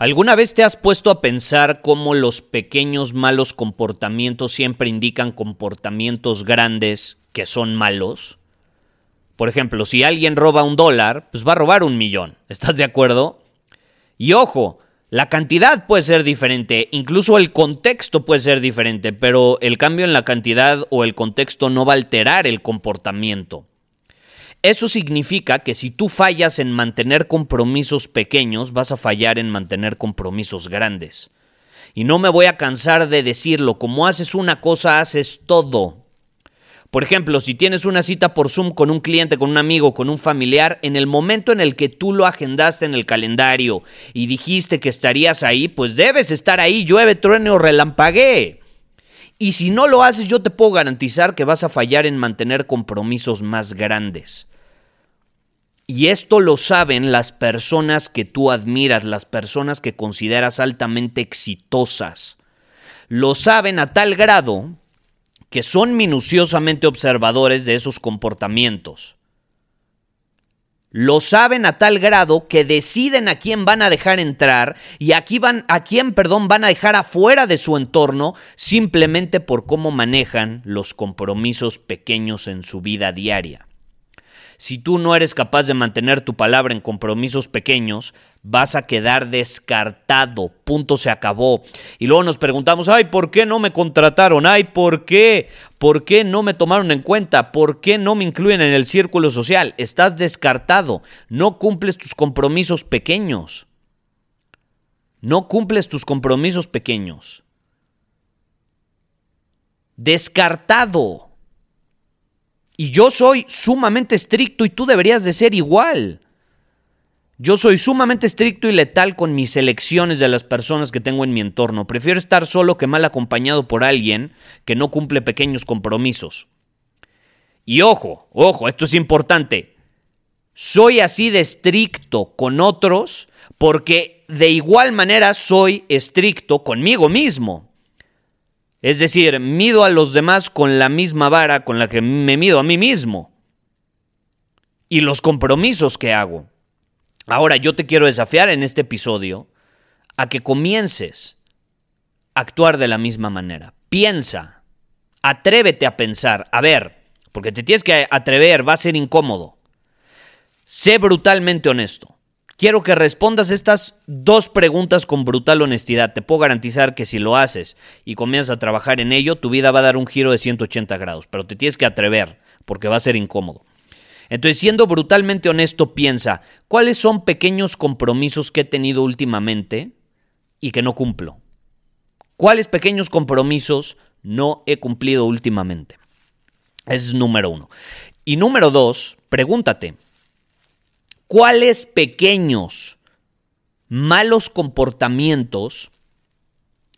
¿Alguna vez te has puesto a pensar cómo los pequeños malos comportamientos siempre indican comportamientos grandes que son malos? Por ejemplo, si alguien roba un dólar, pues va a robar un millón. ¿Estás de acuerdo? Y ojo, la cantidad puede ser diferente, incluso el contexto puede ser diferente, pero el cambio en la cantidad o el contexto no va a alterar el comportamiento. Eso significa que si tú fallas en mantener compromisos pequeños, vas a fallar en mantener compromisos grandes. Y no me voy a cansar de decirlo, como haces una cosa, haces todo. Por ejemplo, si tienes una cita por Zoom con un cliente, con un amigo, con un familiar, en el momento en el que tú lo agendaste en el calendario y dijiste que estarías ahí, pues debes estar ahí, llueve, truene o. Y si no lo haces, yo te puedo garantizar que vas a fallar en mantener compromisos más grandes. Y esto lo saben las personas que tú admiras, las personas que consideras altamente exitosas. Lo saben a tal grado que son minuciosamente observadores de esos comportamientos. Lo saben a tal grado que deciden a quién van a dejar entrar y a quién, van, a quién perdón, van a dejar afuera de su entorno simplemente por cómo manejan los compromisos pequeños en su vida diaria. Si tú no eres capaz de mantener tu palabra en compromisos pequeños, vas a quedar descartado. Punto se acabó. Y luego nos preguntamos, ay, ¿por qué no me contrataron? Ay, ¿por qué? ¿Por qué no me tomaron en cuenta? ¿Por qué no me incluyen en el círculo social? Estás descartado. No cumples tus compromisos pequeños. No cumples tus compromisos pequeños. Descartado. Y yo soy sumamente estricto y tú deberías de ser igual. Yo soy sumamente estricto y letal con mis elecciones de las personas que tengo en mi entorno. Prefiero estar solo que mal acompañado por alguien que no cumple pequeños compromisos. Y ojo, ojo, esto es importante. Soy así de estricto con otros porque de igual manera soy estricto conmigo mismo. Es decir, mido a los demás con la misma vara con la que me mido a mí mismo. Y los compromisos que hago. Ahora yo te quiero desafiar en este episodio a que comiences a actuar de la misma manera. Piensa, atrévete a pensar, a ver, porque te tienes que atrever, va a ser incómodo. Sé brutalmente honesto. Quiero que respondas estas dos preguntas con brutal honestidad. Te puedo garantizar que si lo haces y comienzas a trabajar en ello, tu vida va a dar un giro de 180 grados, pero te tienes que atrever porque va a ser incómodo. Entonces, siendo brutalmente honesto, piensa, ¿cuáles son pequeños compromisos que he tenido últimamente y que no cumplo? ¿Cuáles pequeños compromisos no he cumplido últimamente? Ese es número uno. Y número dos, pregúntate, cuáles pequeños malos comportamientos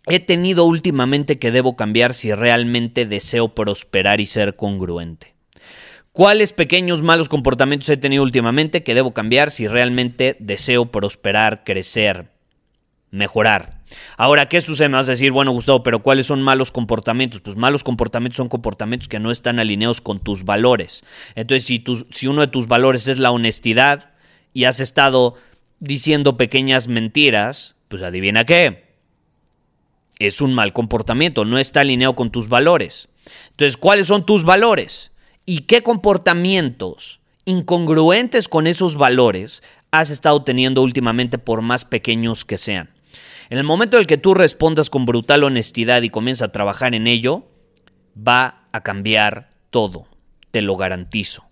he tenido últimamente que debo cambiar si realmente deseo prosperar y ser congruente. ¿Cuáles pequeños malos comportamientos he tenido últimamente que debo cambiar si realmente deseo prosperar, crecer, mejorar? Ahora, ¿qué sucede? Me vas a decir, bueno, Gustavo, pero ¿cuáles son malos comportamientos? Pues malos comportamientos son comportamientos que no están alineados con tus valores. Entonces, si, si uno de tus valores es la honestidad, y has estado diciendo pequeñas mentiras, pues adivina qué. Es un mal comportamiento, no está alineado con tus valores. Entonces, ¿cuáles son tus valores? ¿Y qué comportamientos incongruentes con esos valores has estado teniendo últimamente por más pequeños que sean? En el momento en el que tú respondas con brutal honestidad y comienzas a trabajar en ello, va a cambiar todo, te lo garantizo.